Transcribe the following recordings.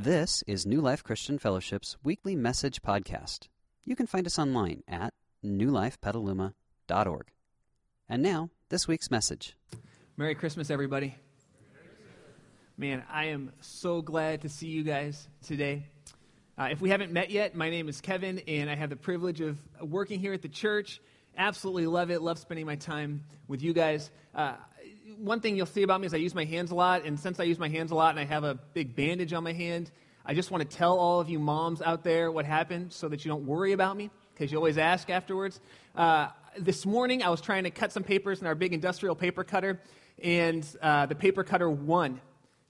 This is New Life Christian Fellowship's weekly message podcast. You can find us online at newlifepetaluma.org. And now, this week's message. Merry Christmas, everybody. Man, I am so glad to see you guys today. Uh, if we haven't met yet, my name is Kevin, and I have the privilege of working here at the church. Absolutely love it. Love spending my time with you guys. Uh, one thing you'll see about me is I use my hands a lot, and since I use my hands a lot and I have a big bandage on my hand, I just want to tell all of you moms out there what happened so that you don't worry about me, because you always ask afterwards. Uh, this morning, I was trying to cut some papers in our big industrial paper cutter, and uh, the paper cutter won.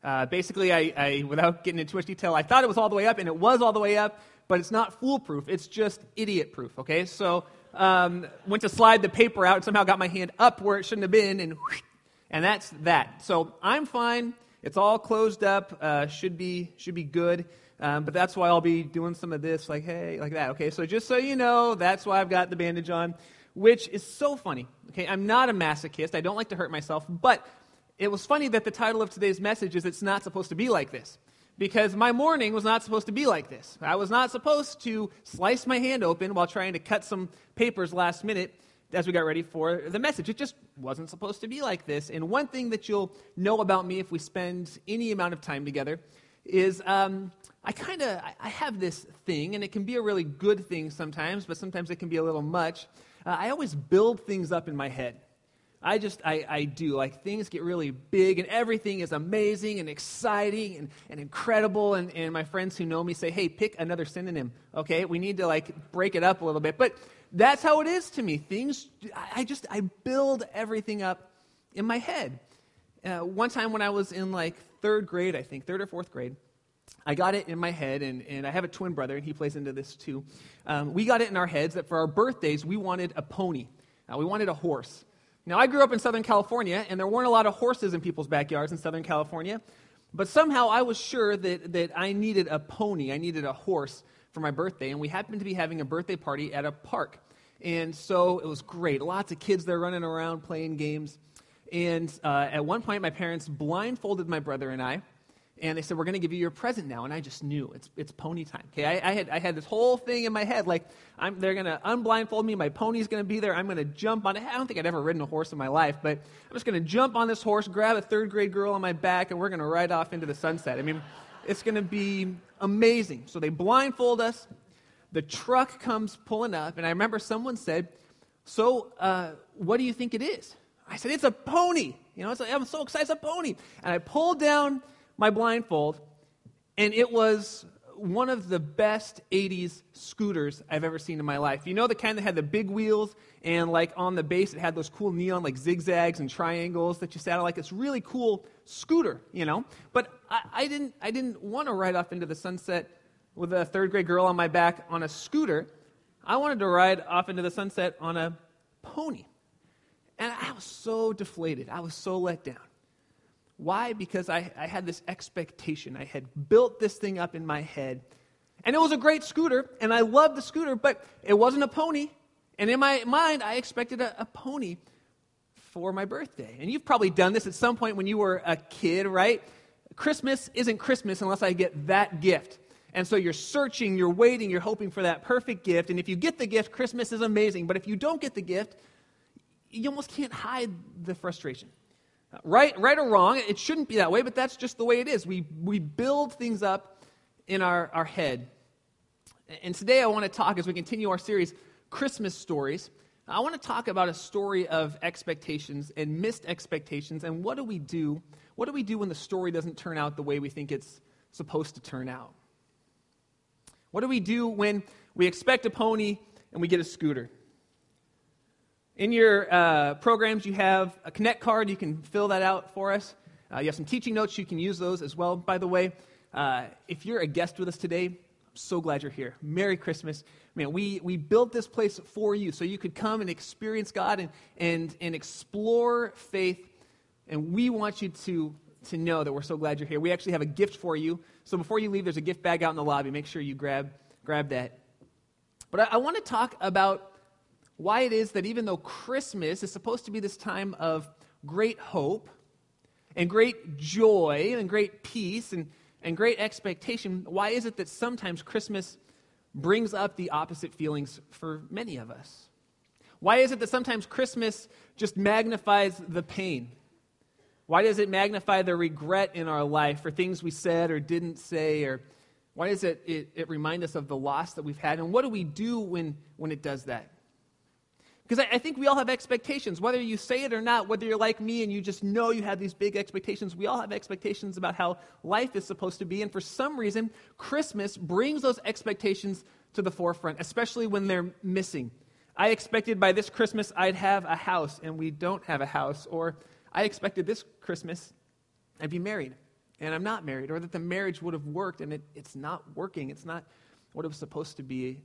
Uh, basically, I, I, without getting into too much detail, I thought it was all the way up, and it was all the way up, but it's not foolproof. It's just idiot proof, okay? So, um, went to slide the paper out, and somehow got my hand up where it shouldn't have been, and whoosh, and that's that. So I'm fine. It's all closed up. Uh, should be should be good. Um, but that's why I'll be doing some of this, like hey, like that. Okay. So just so you know, that's why I've got the bandage on, which is so funny. Okay. I'm not a masochist. I don't like to hurt myself. But it was funny that the title of today's message is "It's not supposed to be like this." Because my morning was not supposed to be like this. I was not supposed to slice my hand open while trying to cut some papers last minute as we got ready for the message. It just wasn't supposed to be like this. And one thing that you'll know about me if we spend any amount of time together is um, I kind of I have this thing, and it can be a really good thing sometimes, but sometimes it can be a little much. Uh, I always build things up in my head. I just, I, I do. Like, things get really big, and everything is amazing and exciting and, and incredible. And, and my friends who know me say, hey, pick another synonym, okay? We need to, like, break it up a little bit. But that's how it is to me. Things, I just, I build everything up in my head. Uh, one time when I was in, like, third grade, I think, third or fourth grade, I got it in my head, and, and I have a twin brother, and he plays into this too. Um, we got it in our heads that for our birthdays, we wanted a pony. Uh, we wanted a horse. Now, I grew up in Southern California, and there weren't a lot of horses in people's backyards in Southern California, but somehow I was sure that, that I needed a pony, I needed a horse for my birthday, and we happened to be having a birthday party at a park. And so it was great. Lots of kids there running around playing games. And uh, at one point, my parents blindfolded my brother and I, and they said, We're going to give you your present now. And I just knew it's, it's pony time. Okay, I, I, had, I had this whole thing in my head like, I'm, they're going to unblindfold me. My pony's going to be there. I'm going to jump on it. I don't think I'd ever ridden a horse in my life, but I'm just going to jump on this horse, grab a third grade girl on my back, and we're going to ride off into the sunset. I mean, it's going to be amazing. So they blindfold us. The truck comes pulling up, and I remember someone said, So, uh, what do you think it is? I said, It's a pony. You know, I'm so excited, it's a pony. And I pulled down my blindfold, and it was one of the best 80s scooters I've ever seen in my life. You know the kind that had the big wheels and like on the base it had those cool neon like zigzags and triangles that you sat on like this really cool scooter, you know? But I, I didn't I didn't want to ride off into the sunset with a third grade girl on my back on a scooter. I wanted to ride off into the sunset on a pony. And I was so deflated. I was so let down. Why? Because I, I had this expectation. I had built this thing up in my head. And it was a great scooter, and I loved the scooter, but it wasn't a pony. And in my mind, I expected a, a pony for my birthday. And you've probably done this at some point when you were a kid, right? Christmas isn't Christmas unless I get that gift. And so you're searching, you're waiting, you're hoping for that perfect gift. And if you get the gift, Christmas is amazing. But if you don't get the gift, you almost can't hide the frustration. Right, right or wrong, it shouldn't be that way, but that's just the way it is. We, we build things up in our, our head. And today I want to talk, as we continue our series, Christmas Stories, I want to talk about a story of expectations and missed expectations, and what do we do? What do we do when the story doesn't turn out the way we think it's supposed to turn out? What do we do when we expect a pony and we get a scooter? In your uh, programs, you have a Connect card. You can fill that out for us. Uh, you have some teaching notes. You can use those as well. By the way, uh, if you're a guest with us today, I'm so glad you're here. Merry Christmas. Man, we, we built this place for you so you could come and experience God and, and, and explore faith. And we want you to, to know that we're so glad you're here. We actually have a gift for you. So before you leave, there's a gift bag out in the lobby. Make sure you grab, grab that. But I, I want to talk about why it is that even though Christmas is supposed to be this time of great hope and great joy and great peace and, and great expectation, why is it that sometimes Christmas brings up the opposite feelings for many of us? Why is it that sometimes Christmas just magnifies the pain? Why does it magnify the regret in our life for things we said or didn't say? Or why does it, it, it remind us of the loss that we've had? And what do we do when, when it does that? Because I, I, think we all have expectations, whether you say it or not, whether you're like me and you just know you have these big expectations, we all have expectations about how life is supposed to be. And for some reason, Christmas brings those expectations to the forefront, especially when they're missing. I expected by this Christmas I'd have a house, and we don't have a house. Or I expected this Christmas I'd be married, and I'm not married. Or that the marriage would have worked, and it, it's not working. It's not what it was supposed to be.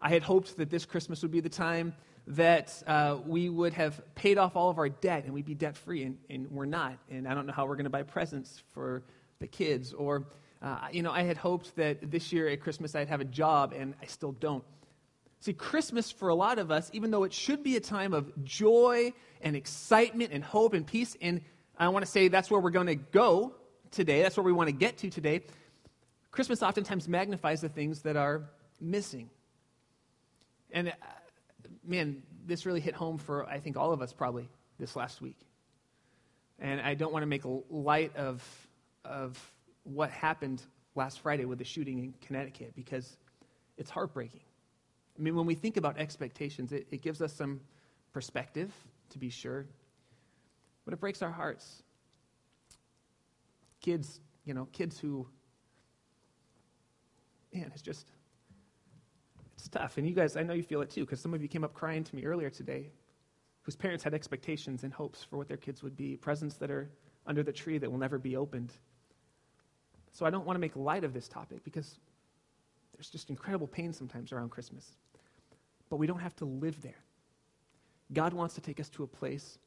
I had hoped that this Christmas would be the time that uh, we would have paid off all of our debt and we'd be debt free, and, and we're not. And I don't know how we're going to buy presents for the kids. Or, uh, you know, I had hoped that this year at Christmas I'd have a job, and I still don't. See, Christmas for a lot of us, even though it should be a time of joy and excitement and hope and peace, and I want to say that's where we're going to go today, that's where we want to get to today. Christmas oftentimes magnifies the things that are missing. And uh, man, this really hit home for, I think, all of us probably this last week. And I don't want to make light of, of what happened last Friday with the shooting in Connecticut because it's heartbreaking. I mean, when we think about expectations, it, it gives us some perspective, to be sure, but it breaks our hearts. Kids, you know, kids who, man, it's just tough. And you guys, I know you feel it too, because some of you came up crying to me earlier today whose parents had expectations and hopes for what their kids would be, presents that are under the tree that will never be opened. So I don't want to make light of this topic because there's just incredible pain sometimes around Christmas. But we don't have to live there. God wants to take us to a place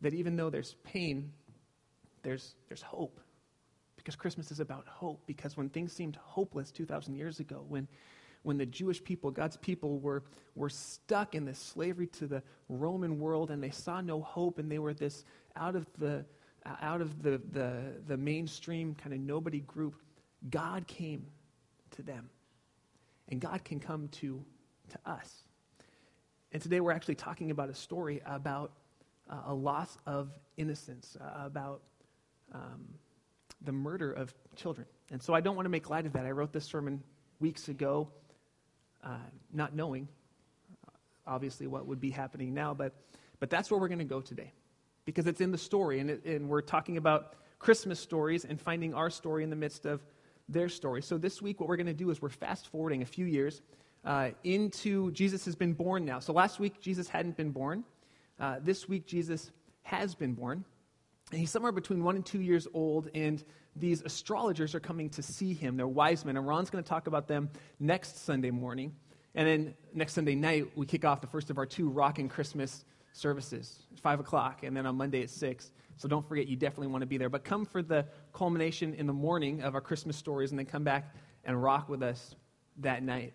that even though there's pain, there's, there's hope. Because Christmas is about hope. Because when things seemed hopeless 2,000 years ago, when when the Jewish people, God's people, were, were stuck in this slavery to the Roman world and they saw no hope and they were this out of the, out of the, the, the mainstream kind of nobody group, God came to them. And God can come to, to us. And today we're actually talking about a story about uh, a loss of innocence, uh, about um, the murder of children. And so I don't want to make light of that. I wrote this sermon weeks ago uh, not knowing, obviously, what would be happening now. But, but that's where we're going to go today because it's in the story, and, it, and we're talking about Christmas stories and finding our story in the midst of their story. So this week, what we're going to do is we're fast forwarding a few years uh, into Jesus has been born now. So last week, Jesus hadn't been born. Uh, this week, Jesus has been born. And he's somewhere between one and two years old, and these astrologers are coming to see him. They're wise men, and Ron's going to talk about them next Sunday morning. And then next Sunday night, we kick off the first of our two rocking Christmas services, 5 o'clock, and then on Monday at 6. So don't forget, you definitely want to be there. But come for the culmination in the morning of our Christmas stories, and then come back and rock with us that night.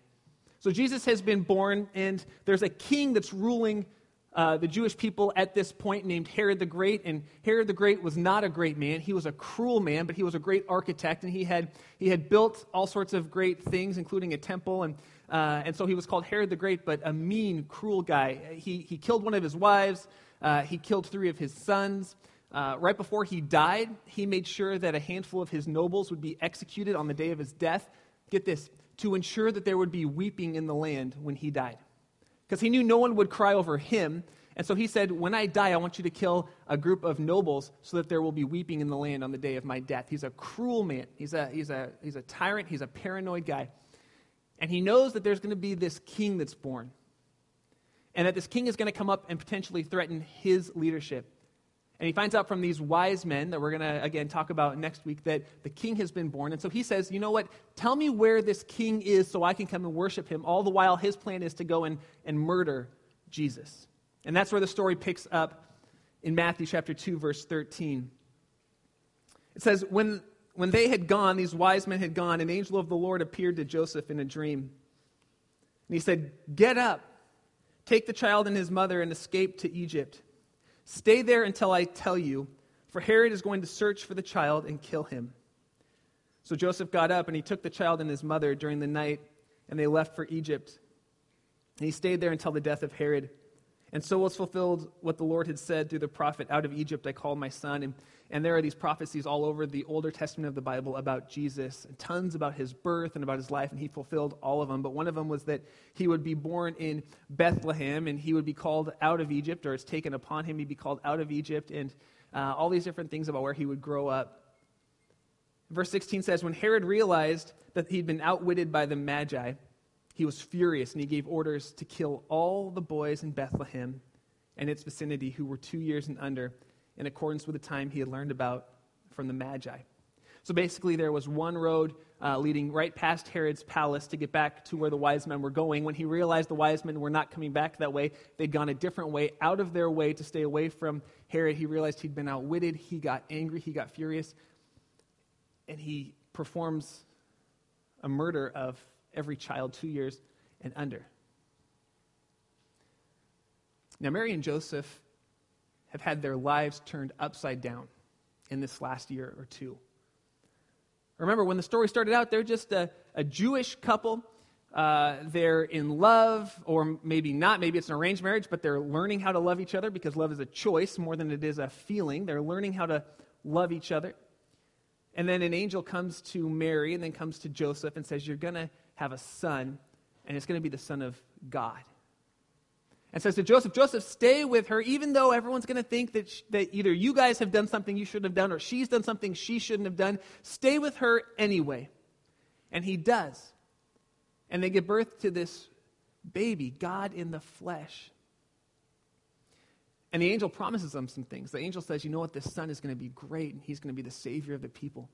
So Jesus has been born, and there's a king that's ruling uh, the Jewish people at this point named Herod the Great. And Herod the Great was not a great man. He was a cruel man, but he was a great architect. And he had, he had built all sorts of great things, including a temple. And, uh, and so he was called Herod the Great, but a mean, cruel guy. He, he killed one of his wives, uh, he killed three of his sons. Uh, right before he died, he made sure that a handful of his nobles would be executed on the day of his death. Get this, to ensure that there would be weeping in the land when he died because he knew no one would cry over him. And so he said, When I die, I want you to kill a group of nobles so that there will be weeping in the land on the day of my death. He's a cruel man. He's a, he's a, he's a tyrant. He's a paranoid guy. And he knows that there's going to be this king that's born. And that this king is going to come up and potentially threaten his leadership. And he finds out from these wise men that we're going to, again, talk about next week that the king has been born. And so he says, You know what? Tell me where this king is so I can come and worship him. All the while, his plan is to go and, and murder Jesus. And that's where the story picks up in Matthew chapter 2, verse 13. It says, When, when they had gone, these wise men had gone, an angel of the Lord appeared to Joseph in a dream. And he said, Get up, take the child and his mother, and escape to Egypt Stay there until I tell you, for Herod is going to search for the child and kill him. So Joseph got up and he took the child and his mother during the night, and they left for Egypt. And he stayed there until the death of Herod. And so was fulfilled what the Lord had said through the prophet Out of Egypt I called my son. And, and there are these prophecies all over the Older Testament of the Bible about Jesus, tons about his birth and about his life, and he fulfilled all of them. But one of them was that he would be born in Bethlehem, and he would be called out of Egypt, or it's taken upon him, he'd be called out of Egypt, and uh, all these different things about where he would grow up. Verse 16 says, When Herod realized that he'd been outwitted by the Magi, he was furious and he gave orders to kill all the boys in Bethlehem and its vicinity who were two years and under, in accordance with the time he had learned about from the Magi. So basically, there was one road uh, leading right past Herod's palace to get back to where the wise men were going. When he realized the wise men were not coming back that way, they'd gone a different way, out of their way to stay away from Herod. He realized he'd been outwitted. He got angry. He got furious. And he performs a murder of every child two years and under. Now, Mary and Joseph have had their lives turned upside down in this last year or two. Remember, when the story started out, they're just a, a Jewish couple. Uh, they're in love, or maybe not. Maybe it's an arranged marriage, but they're learning how to love each other because love is a choice more than it is a feeling. They're learning how to love each other. And then an angel comes to Mary and then comes to Joseph and says, You're going to have a son, and it's going to be the Son of God. And says to Joseph, Joseph, stay with her, even though everyone's going to think that, that either you guys have done something you shouldn't have done or she's done something she shouldn't have done. Stay with her anyway. And he does. And they give birth to this baby, God in the flesh. And the angel promises them some things. The angel says, You know what? This son is going to be great, and he's going to be the savior of the people.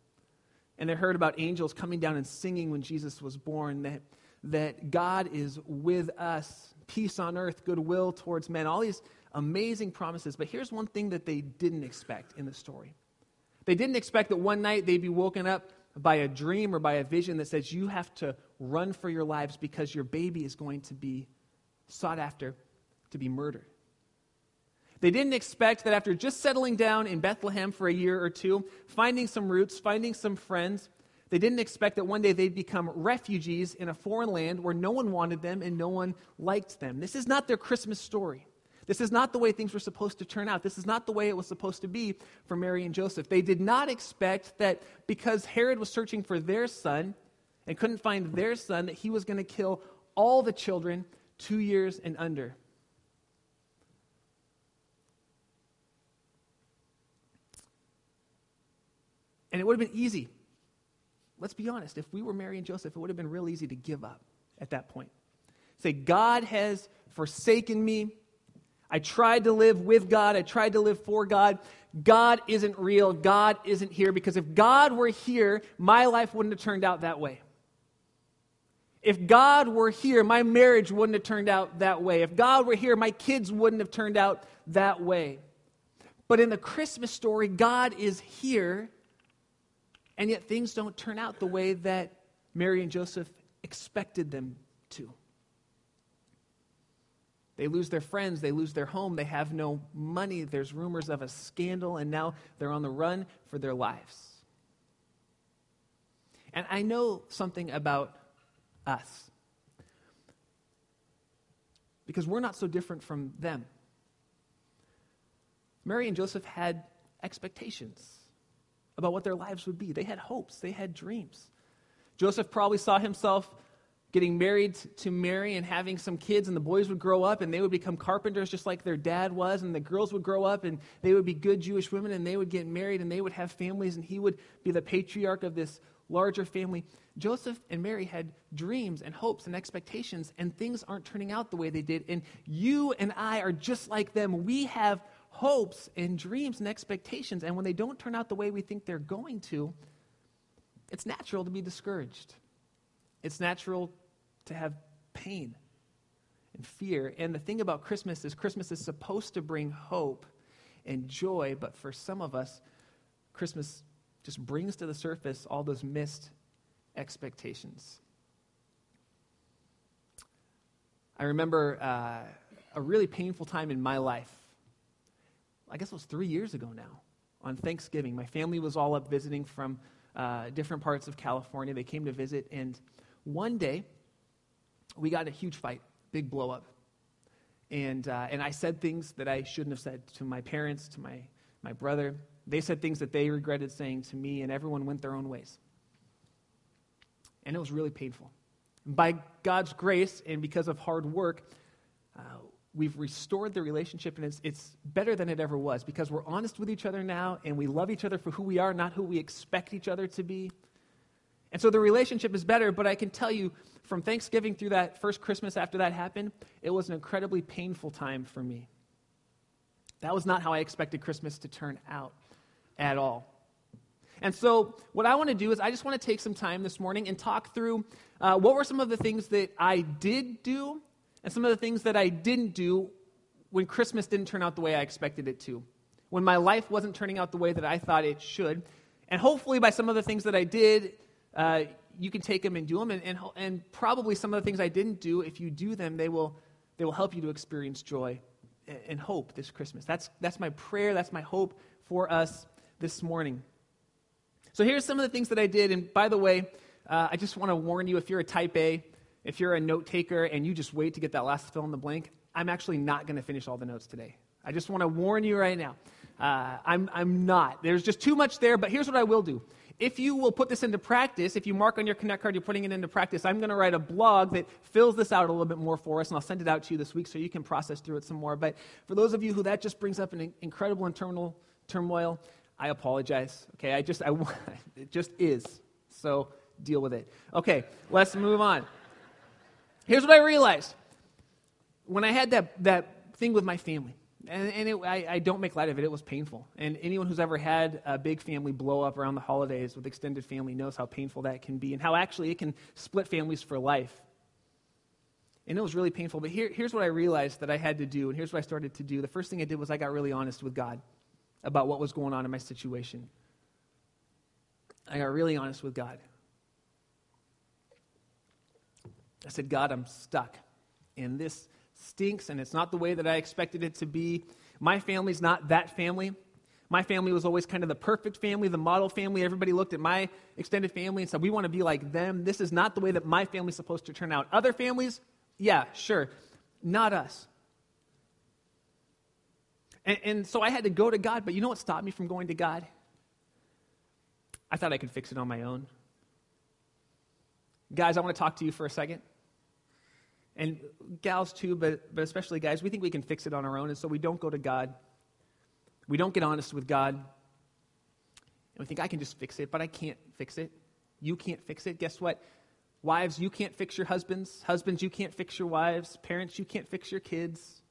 And they heard about angels coming down and singing when Jesus was born that, that God is with us, peace on earth, goodwill towards men, all these amazing promises. But here's one thing that they didn't expect in the story they didn't expect that one night they'd be woken up by a dream or by a vision that says, You have to run for your lives because your baby is going to be sought after to be murdered. They didn't expect that after just settling down in Bethlehem for a year or two, finding some roots, finding some friends, they didn't expect that one day they'd become refugees in a foreign land where no one wanted them and no one liked them. This is not their Christmas story. This is not the way things were supposed to turn out. This is not the way it was supposed to be for Mary and Joseph. They did not expect that because Herod was searching for their son and couldn't find their son, that he was going to kill all the children two years and under. And it would have been easy. Let's be honest. If we were Mary and Joseph, it would have been real easy to give up at that point. Say, God has forsaken me. I tried to live with God. I tried to live for God. God isn't real. God isn't here. Because if God were here, my life wouldn't have turned out that way. If God were here, my marriage wouldn't have turned out that way. If God were here, my kids wouldn't have turned out that way. But in the Christmas story, God is here and yet things don't turn out the way that Mary and Joseph expected them to. They lose their friends, they lose their home, they have no money, there's rumors of a scandal, and now they're on the run for their lives. And I know something about us because we're not so different from them. Mary and Joseph had expectations about what their lives would be. They had hopes, they had dreams. Joseph probably saw himself getting married to Mary and having some kids, and the boys would grow up and they would become carpenters just like their dad was, and the girls would grow up and they would be good Jewish women and they would get married and they would have families, and he would be the patriarch of this larger family. Joseph and Mary had dreams and hopes and expectations, and things aren't turning out the way they did. And you and I are just like them. We have hopes and dreams and expectations. And when they don't turn out the way we think they're going to, it's natural to be discouraged. It's natural to have pain and fear. And the thing about Christmas is, Christmas is supposed to bring hope and joy, but for some of us, Christmas just brings to the surface all those missed expectations. I remember uh, a really painful time in my life I guess it was three years ago now, on Thanksgiving. My family was all up visiting from uh, different parts of California. They came to visit, and one day we got a huge fight, big blow up. And, uh, and I said things that I shouldn't have said to my parents, to my, my brother. They said things that they regretted saying to me, and everyone went their own ways. And it was really painful. And By God's grace and because of hard work, uh, we've restored the relationship, and it's, it's better than it ever was because we're honest with each other now, and we love each other for who we are, not who we expect each other to be. And so the relationship is better, but I can tell you from Thanksgiving through that first Christmas after that happened, it was an incredibly painful time for me. That was not how I expected Christmas to turn out at all. And so, what I want to do is, I just want to take some time this morning and talk through uh, what were some of the things that I did do and some of the things that I didn't do when Christmas didn't turn out the way I expected it to, when my life wasn't turning out the way that I thought it should. And hopefully, by some of the things that I did, uh, you can take them and do them. And, and, and probably some of the things I didn't do, if you do them, they will, they will help you to experience joy and hope this Christmas. That's, that's my prayer. That's my hope for us this morning. So here's some of the things that I did. And by the way, uh, I just want to warn you if you're a type A, if you're a note taker and you just wait to get that last fill in the blank, I'm actually not going to finish all the notes today. I just want to warn you right now. Uh, I'm, I'm not. There's just too much there, but here's what I will do. If you will put this into practice, if you mark on your Connect card you're putting it into practice, I'm going to write a blog that fills this out a little bit more for us, and I'll send it out to you this week so you can process through it some more. But for those of you who that just brings up an incredible internal turmoil, I apologize. Okay, I just, I, it just is. So deal with it. Okay, let's move on. Here's what I realized when I had that, that thing with my family. And, and it, I, I, don't make light of it. It was painful. And anyone who's ever had a big family blow up around the holidays with extended family knows how painful that can be and how actually it can split families for life. And it was really painful. But here, here's what I realized that I had to do, and here's what I started to do. The first thing I did was I got really honest with God about what was going on in my situation. I got really honest with God. I said, God, I'm stuck. And this stinks, and it's not the way that I expected it to be. My family's not that family. My family was always kind of the perfect family, the model family. Everybody looked at my extended family and said, We want to be like them. This is not the way that my family's supposed to turn out. Other families, yeah, sure. Not us. And, and so I had to go to God, but you know what stopped me from going to God? I thought I could fix it on my own. Guys, I want to talk to you for a second. And gals too, but, but especially guys, we think we can fix it on our own, and so we don't go to God. We don't get honest with God. And we think, I can just fix it, but I can't fix it. You can't fix it. Guess what? Wives, you can't fix your husbands. Husbands, you can't fix your wives. Parents, you can't fix your kids.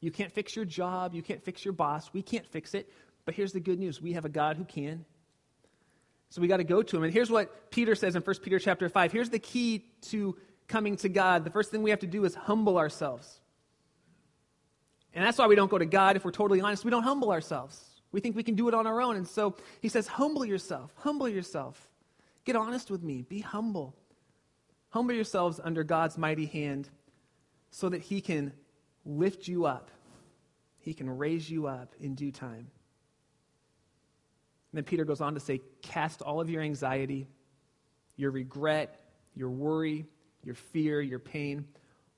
You can't fix your job. You can't fix your boss. We can't fix it. But here's the good news we have a God who can. So we got to go to him. And here's what Peter says in 1 Peter chapter 5. Here's the key to coming to God. The first thing we have to do is humble ourselves. And that's why we don't go to God if we're totally honest. We don't humble ourselves. We think we can do it on our own. And so he says, humble yourself. Humble yourself. Get honest with me. Be humble. Humble yourselves under God's mighty hand so that he can lift you up. He can raise you up in due time. And then Peter goes on to say, Cast all of your anxiety, your regret, your worry, your fear, your pain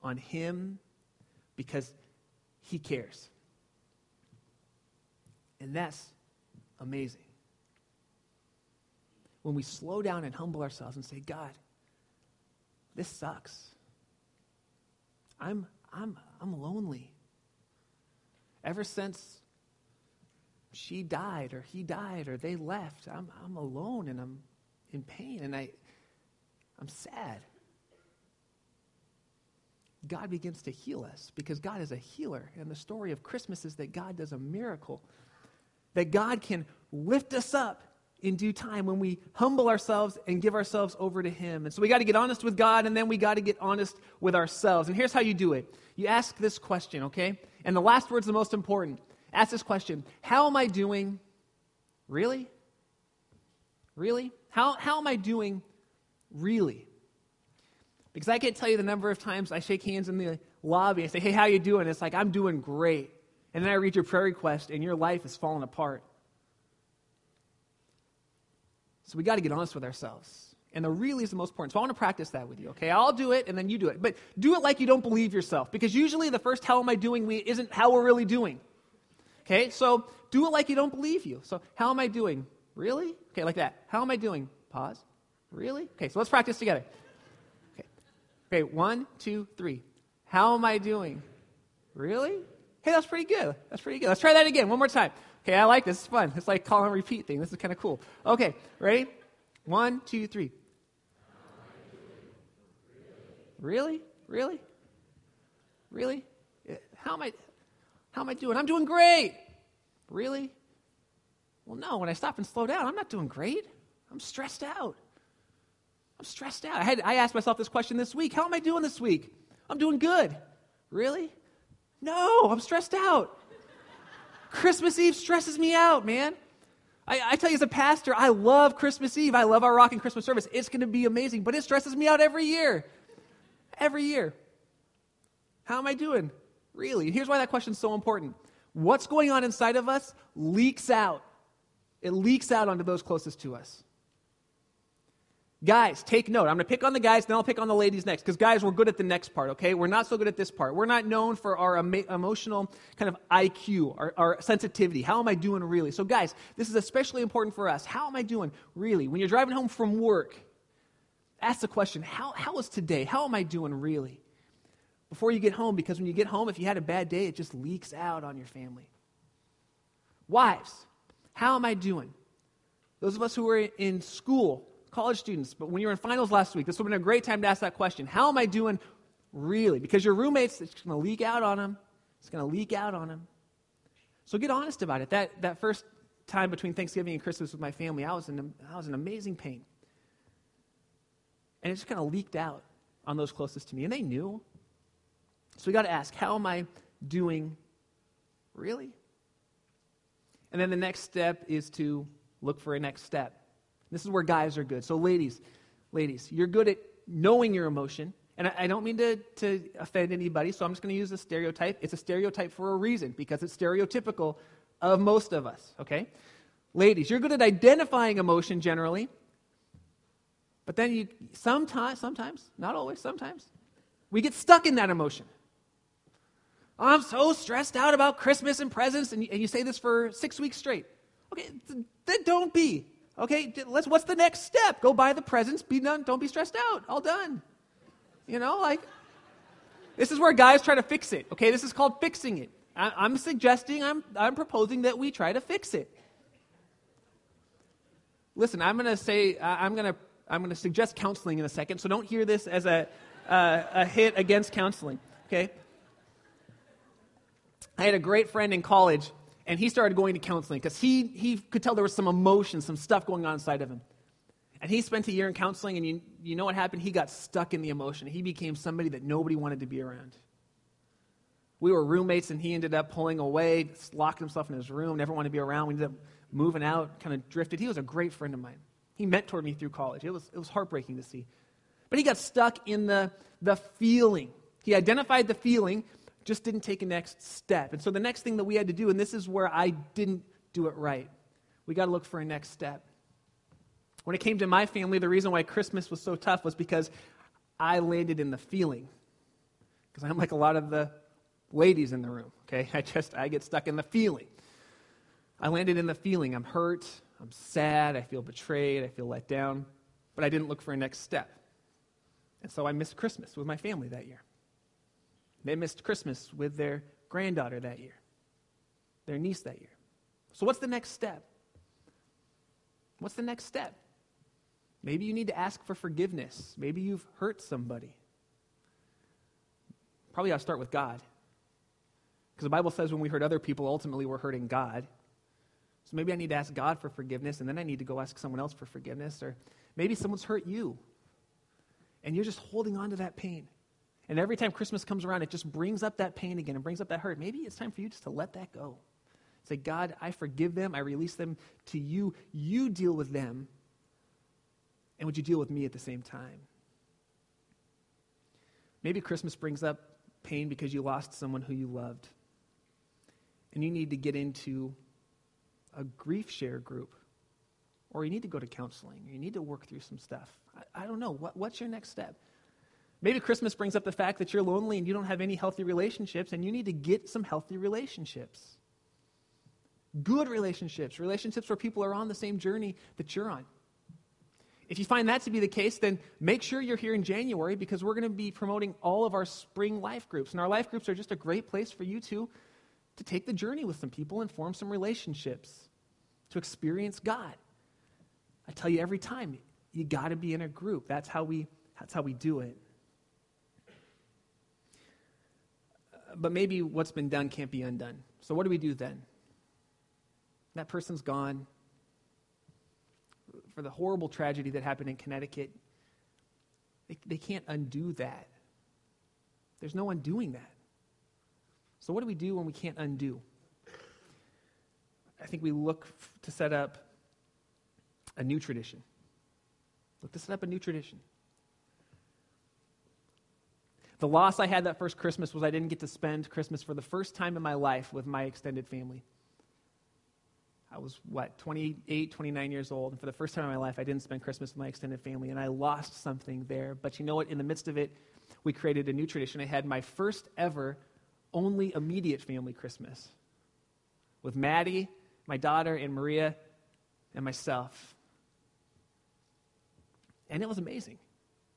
on Him because He cares. And that's amazing. When we slow down and humble ourselves and say, God, this sucks. I'm, I'm, I'm lonely. Ever since she died or he died or they left, I'm, I'm alone and I'm in pain and I, I'm sad. God begins to heal us because God is a healer. And the story of Christmas is that God does a miracle, that God can lift us up in due time when we humble ourselves and give ourselves over to Him. And so we got to get honest with God and then we got to get honest with ourselves. And here's how you do it you ask this question, okay? And the last word's the most important. Ask this question How am I doing? Really? Really? How, how am I doing really? Because I can't tell you the number of times I shake hands in the lobby. I say, hey, how you doing? It's like, I'm doing great. And then I read your prayer request and your life is falling apart. So we got to get honest with ourselves. And the really is the most important. So I want to practice that with you, okay? I'll do it and then you do it. But do it like you don't believe yourself because usually the first how am I doing we isn't how we're really doing. Okay? So do it like you don't believe you. So how am I doing? Really? Okay, like that. How am I doing? Pause. Really? Okay, so let's practice together. Okay. One, two, three. How am I doing? Really? Hey, that's pretty good. That's pretty good. Let's try that again. One more time. Okay, I like this. It's fun. It's like call and repeat thing. This is kind of cool. Okay, ready? One, two, three. Really? Really? Really? Eh, how am I how am I doing? I'm doing great. Really? Well, no, when I stop and slow down, I'm not doing great. I'm stressed out. I'm stressed out. I, had, I asked myself this question this week How am I doing this week? I'm doing good. Really? No, I'm stressed out. Christmas Eve stresses me out, man. I, I, tell you, as a pastor, I love Christmas Eve. I love our rocking Christmas service. It's going to be amazing, but it stresses me out every year. Every year. How am I doing? Really? Here's why that question is so important. What's going on inside of us leaks out. It leaks out onto those closest to us. Guys, take note. I'm going to pick on the guys, then I'll pick on the ladies next. Because, guys, we're good at the next part, okay? We're not so good at this part. We're not known for our emotional kind of IQ, our, our sensitivity. How am I doing really? So, guys, this is especially important for us. How am I doing really? When you're driving home from work, ask the question how, how is today? How am I doing really? Before you get home, because when you get home, if you had a bad day, it just leaks out on your family. Wives, how am I doing? Those of us who are in school, college students, but when you were in finals last week, this would have been a great time to ask that question. How am I doing really? Because your roommates, it's going to leak out on them. It's going to leak out on them. So get honest about it. That, that first time between Thanksgiving and Christmas with my family, I was in, I was in amazing pain. And it just kind of leaked out on those closest to me. And they knew. So we got to ask, how am I doing really? And then the next step is to look for a next step. This is where guys are good. So, ladies, ladies, you're good at knowing your emotion. And I, I don't mean to, to offend anybody, so I'm just going to use a stereotype. It's a stereotype for a reason because it's stereotypical of most of us, okay? Ladies, you're good at identifying emotion generally, but then you sometimes, sometimes, not always, sometimes, we get stuck in that emotion. I'm so stressed out about Christmas and presents, and you, and you say this for six weeks straight. Okay, then don't be. Okay, let's, what's the next step? Go buy the presents, be done, don't be stressed out, all done. You know, like, this is where guys try to fix it. Okay, this is called fixing it. I, I'm suggesting, I'm, I'm proposing that we try to fix it. Listen, I'm going to say, I'm going to I'm going to suggest counseling in a second, so don't hear this as a, a hit against counseling, okay? I had a great friend in college and he started going to counseling because he, he could tell there was some emotion, some stuff going on inside of him. And he spent a year in counseling, and you, you know what happened? He got stuck in the emotion. He became somebody that nobody wanted to be around. We were roommates, and he ended up pulling away, locked himself in his room, never wanted to be around. We ended up moving out, kind of drifted. He was a great friend of mine. He mentored me through college. It was, it was heartbreaking to see. But he got stuck in the, the feeling. He identified the feeling, just didn't take a next step. And so the next thing that we had to do, and this is where I didn't do it right, we got to look for a next step. When it came to my family, the reason why Christmas was so tough was because I landed in the feeling. Because I'm like a lot of the ladies in the room, okay? I just, I get stuck in the feeling. I landed in the feeling. I'm hurt, I'm sad, I feel betrayed, I feel let down, but I didn't look for a next step. And so I missed Christmas with my family that year. They missed Christmas with their granddaughter that year, their niece that year. So, what's the next step? What's the next step? Maybe you need to ask for forgiveness. Maybe you've hurt somebody. Probably I'll start with God. Because the Bible says when we hurt other people, ultimately we're hurting God. So maybe I need to ask God for forgiveness, and then I need to go ask someone else for forgiveness. Or maybe someone's hurt you, and you're just holding on to that pain. And every time Christmas comes around, it just brings up that pain again and brings up that hurt. Maybe it's time for you just to let that go. Say, God, I forgive them. I release them to you. You deal with them. And would you deal with me at the same time? Maybe Christmas brings up pain because you lost someone who you loved. And you need to get into a grief share group or you need to go to counseling, or you need to work through some stuff. I, I don't know. What, what's your next step? Maybe Christmas brings up the fact that you're lonely and you don't have any healthy relationships, and you need to get some healthy relationships. Good relationships, relationships where people are on the same journey that you're on. If you find that to be the case, then make sure you're here in January because we're going to be promoting all of our spring life groups. And our life groups are just a great place for you to, to take the journey with some people and form some relationships, to experience God. I tell you every time, you got to be in a group. That's how we, that's how we do it. But maybe what's been done can't be undone. So, what do we do then? That person's gone. For the horrible tragedy that happened in Connecticut, they, they can't undo that. There's no undoing that. So, what do we do when we can't undo? I think we look to set up a new tradition. Look to set up a new tradition. The loss I had that first Christmas was I didn't get to spend Christmas for the first time in my life with my extended family. I was, what, 28, 29 years old, and for the first time in my life, I didn't spend Christmas with my extended family, and I lost something there. But you know what? In the midst of it, we created a new tradition. I had my first ever, only immediate family Christmas with Maddie, my daughter, and Maria, and myself. And it was amazing,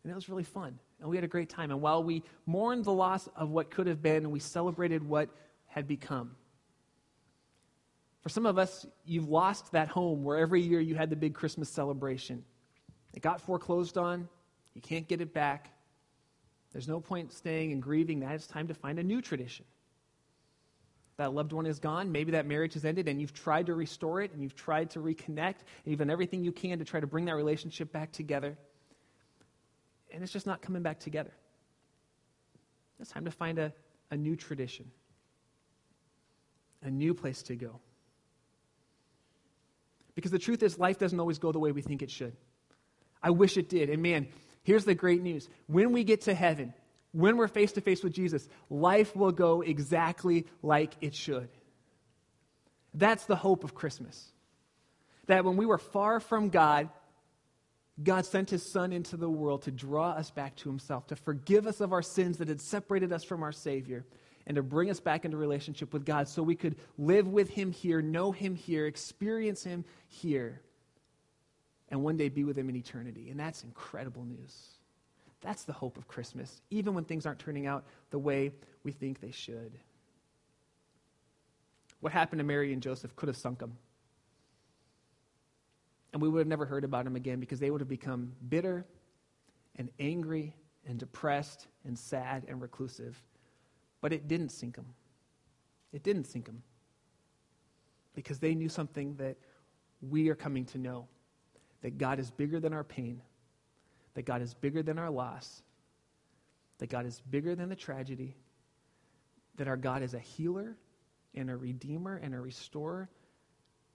and it was really fun and we had a great time. And while we mourned the loss of what could have been, we celebrated what had become. For some of us, you've lost that home where every year you had the big Christmas celebration. It got foreclosed on, you can't get it back. There's no point staying and grieving that. It's time to find a new tradition. That loved one is gone. Maybe that marriage has ended, and you've tried to restore it, and you've tried to reconnect, and you've done everything you can to try to bring that relationship back together and it's just not coming back together. It's time to find a, a new tradition, a new place to go. Because the truth is, life doesn't always go the way we think it should. I wish it did. And man, here's the great news. When we get to heaven, when we're face to face with Jesus, life will go exactly like it should. That's the hope of Christmas. That when we were far from God, God sent his Son into the world to draw us back to himself, to forgive us of our sins that had separated us from our Savior, and to bring us back into relationship with God so we could live with him here, know him here, experience him here, and one day be with him in eternity. And that's incredible news. That's the hope of Christmas, even when things aren't turning out the way we think they should. What happened to Mary and Joseph could have sunk them and we would have never heard about him again because they would have become bitter and angry and depressed and sad and reclusive. But it didn't sink them. It didn't sink them because they knew something that we are coming to know that God is bigger than our pain, that God is bigger than our loss, that God is bigger than the tragedy, that our God is a healer and a redeemer and a restorer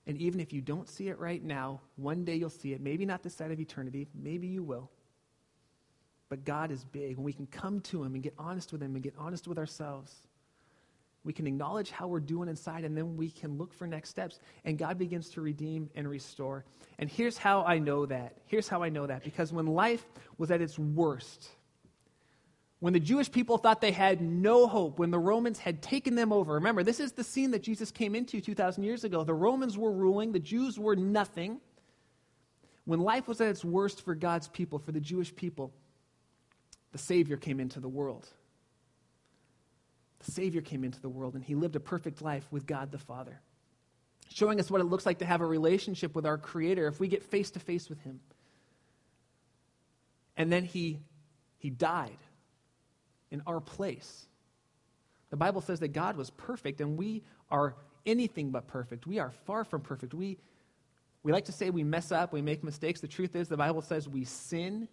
and even if you don't see it right now, one day you'll see it. Maybe not this side of eternity, maybe you will. But God is big. When we can come to Him and get honest with Him and get honest with ourselves, we can acknowledge how we're doing inside, and then we can look for next steps. And God begins to redeem and restore. And here's how I know that. Here's how I know that. Because when life was at its worst, when the Jewish people thought they had no hope, when the Romans had taken them over. Remember, this is the scene that Jesus came into 2,000 years ago. The Romans were ruling, the Jews were nothing. When life was at its worst for God's people, for the Jewish people, the Savior came into the world. The Savior came into the world, and he lived a perfect life with God the Father, showing us what it looks like to have a relationship with our Creator if we get face to face with him. And then he, he died in our place. The Bible says that God was perfect, and we are anything but perfect. We are far from perfect. We, we like to say we mess up, we make mistakes. The truth is, the Bible says we sin,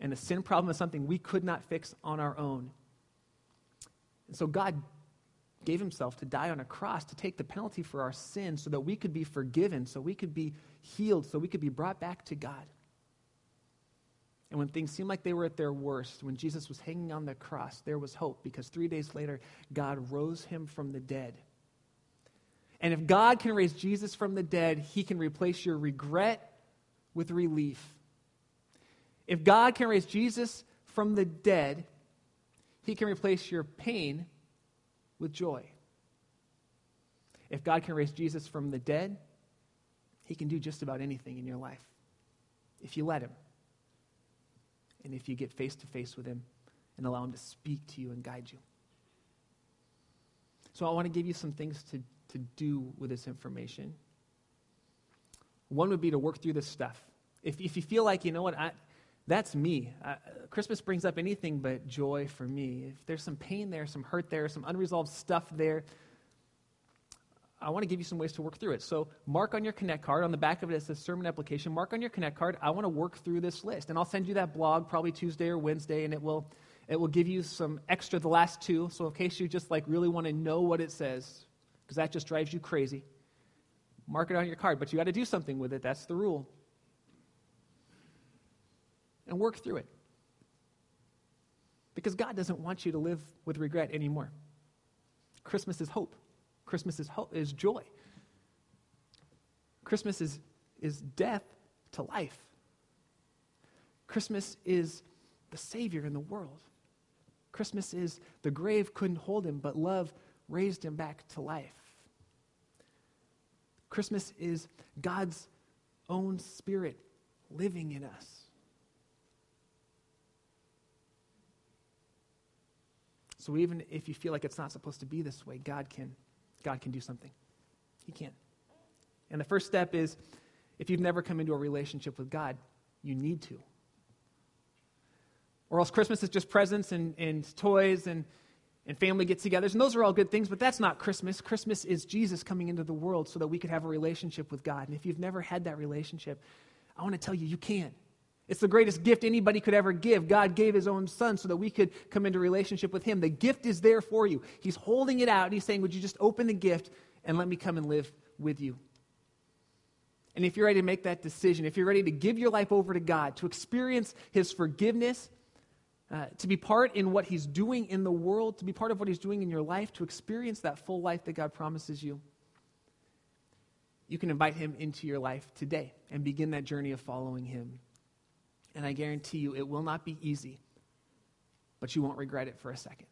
and the sin problem is something we could not fix on our own. And so God gave himself to die on a cross to take the penalty for our sin so that we could be forgiven, so we could be healed, so we could be brought back to God. And when things seemed like they were at their worst, when Jesus was hanging on the cross, there was hope because three days later, God rose him from the dead. And if God can raise Jesus from the dead, he can replace your regret with relief. If God can raise Jesus from the dead, he can replace your pain with joy. If God can raise Jesus from the dead, he can do just about anything in your life if you let him. And if you get face to face with him and allow him to speak to you and guide you. So I want to give you some things to, to do with this information. One would be to work through this stuff. If, if you feel like, you know what, I, that's me. Christmas brings up anything but joy for me. If there's some pain there, some hurt there, some unresolved stuff there, I want to give you some ways to work through it. So, mark on your Connect card. On the back of it, it says sermon application. Mark on your Connect card. I want to work through this list. And I'll send you that blog probably Tuesday or Wednesday, and it will, it will give you some extra, the last two. So, in case you just like really want to know what it says, because that just drives you crazy, mark it on your card. But you got to do something with it. That's the rule. And work through it. Because God doesn't want you to live with regret anymore. Christmas is hope. Christmas is, hope, is joy. Christmas is, is death to life. Christmas is the Savior in the world. Christmas is the grave couldn't hold him, but love raised him back to life. Christmas is God's own Spirit living in us. So even if you feel like it's not supposed to be this way, God can God can do something. He can. And the first step is if you've never come into a relationship with God, you need to. Or else Christmas is just presents and, and toys and, and family get togethers. And those are all good things, but that's not Christmas. Christmas is Jesus coming into the world so that we could have a relationship with God. And if you've never had that relationship, I want to tell you, you can. It's the greatest gift anybody could ever give. God gave his own son so that we could come into relationship with him. The gift is there for you. He's holding it out and he's saying, Would you just open the gift and let me come and live with you? And if you're ready to make that decision, if you're ready to give your life over to God, to experience his forgiveness, uh, to be part in what he's doing in the world, to be part of what he's doing in your life, to experience that full life that God promises you, you can invite him into your life today and begin that journey of following him. And I guarantee you, it will not be easy, but you won't regret it for a second.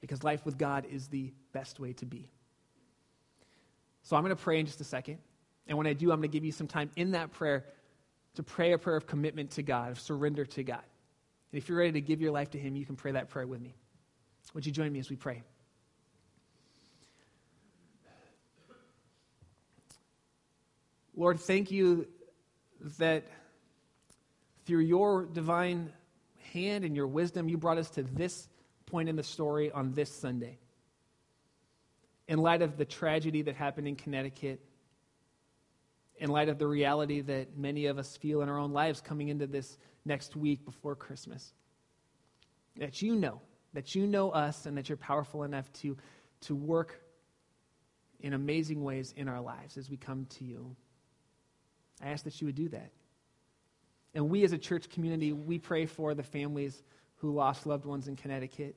Because life with God is the best way to be. So I'm going to pray in just a second. And when I do, I'm going to give you some time in that prayer to pray a prayer of commitment to God, of surrender to God. And if you're ready to give your life to Him, you can pray that prayer with me. Would you join me as we pray? Lord, thank you that through your divine hand and your wisdom, you brought us to this point in the story on this Sunday. In light of the tragedy that happened in Connecticut, in light of the reality that many of us feel in our own lives coming into this next week before Christmas, that you know, that you know us, and that you're powerful enough to, to work in amazing ways in our lives as we come to you. I ask that you would do that. And we as a church community, we pray for the families who lost loved ones in Connecticut.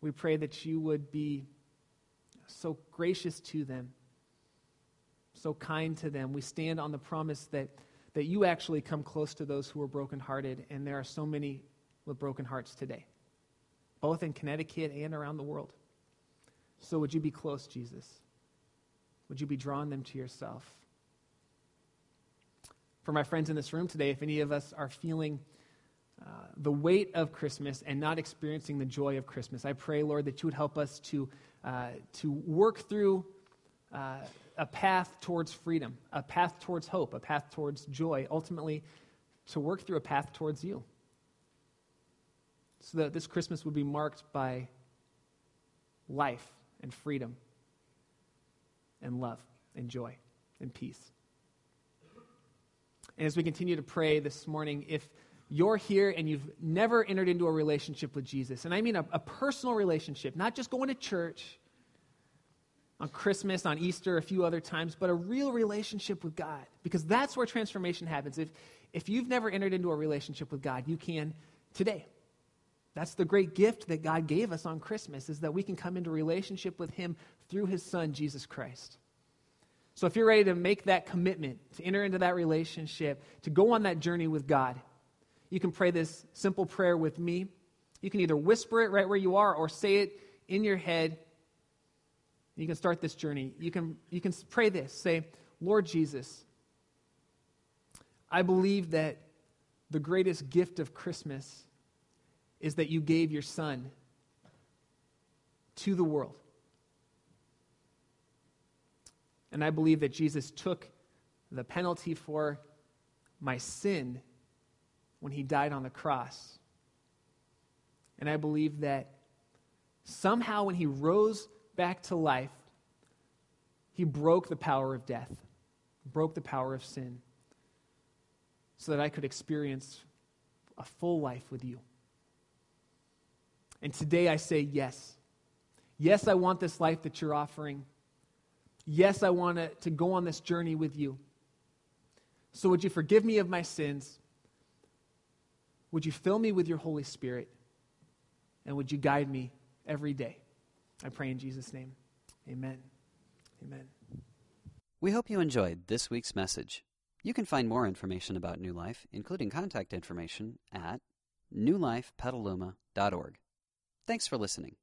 We pray that you would be so gracious to them, so kind to them. We stand on the promise that, that you actually come close to those who are brokenhearted, and there are so many with broken hearts today, both in Connecticut and around the world. So would you be close, Jesus? Would you be drawing them to yourself? For my friends in this room today, if any of us are feeling uh, the weight of Christmas and not experiencing the joy of Christmas, I pray, Lord, that you would help us to, uh, to work through uh, a path towards freedom, a path towards hope, a path towards joy, ultimately, to work through a path towards you. So that this Christmas would be marked by life and freedom and love and joy and peace. And as we continue to pray this morning, if you're here and you've never entered into a relationship with Jesus, and I mean a, a personal relationship, not just going to church on Christmas, on Easter, a few other times, but a real relationship with God, because that's where transformation happens. If, if you've never entered into a relationship with God, you can today. That's the great gift that God gave us on Christmas is that we can come into relationship with him through his son Jesus Christ. So if you're ready to make that commitment, to enter into that relationship, to go on that journey with God, you can pray this simple prayer with me. You can either whisper it right where you are or say it in your head. You can start this journey. You can, you can pray this. Say, Lord Jesus, I believe that the greatest gift of Christmas is that you gave your son to the world. And I believe that Jesus took the penalty for my sin when he died on the cross. And I believe that somehow when he rose back to life, he broke the power of death, broke the power of sin, so that I could experience a full life with you. And today I say yes. Yes, I want this life that you're offering. Yes, I want to, go on this journey with you. So, would you forgive me of my sins? Would you fill me with your Holy Spirit? And would you guide me every day? I pray in Jesus' name. Amen. Amen. We hope you enjoyed this week's message. You can find more information about New Life, including contact information, at newlifepetaluma.org. Thanks for listening.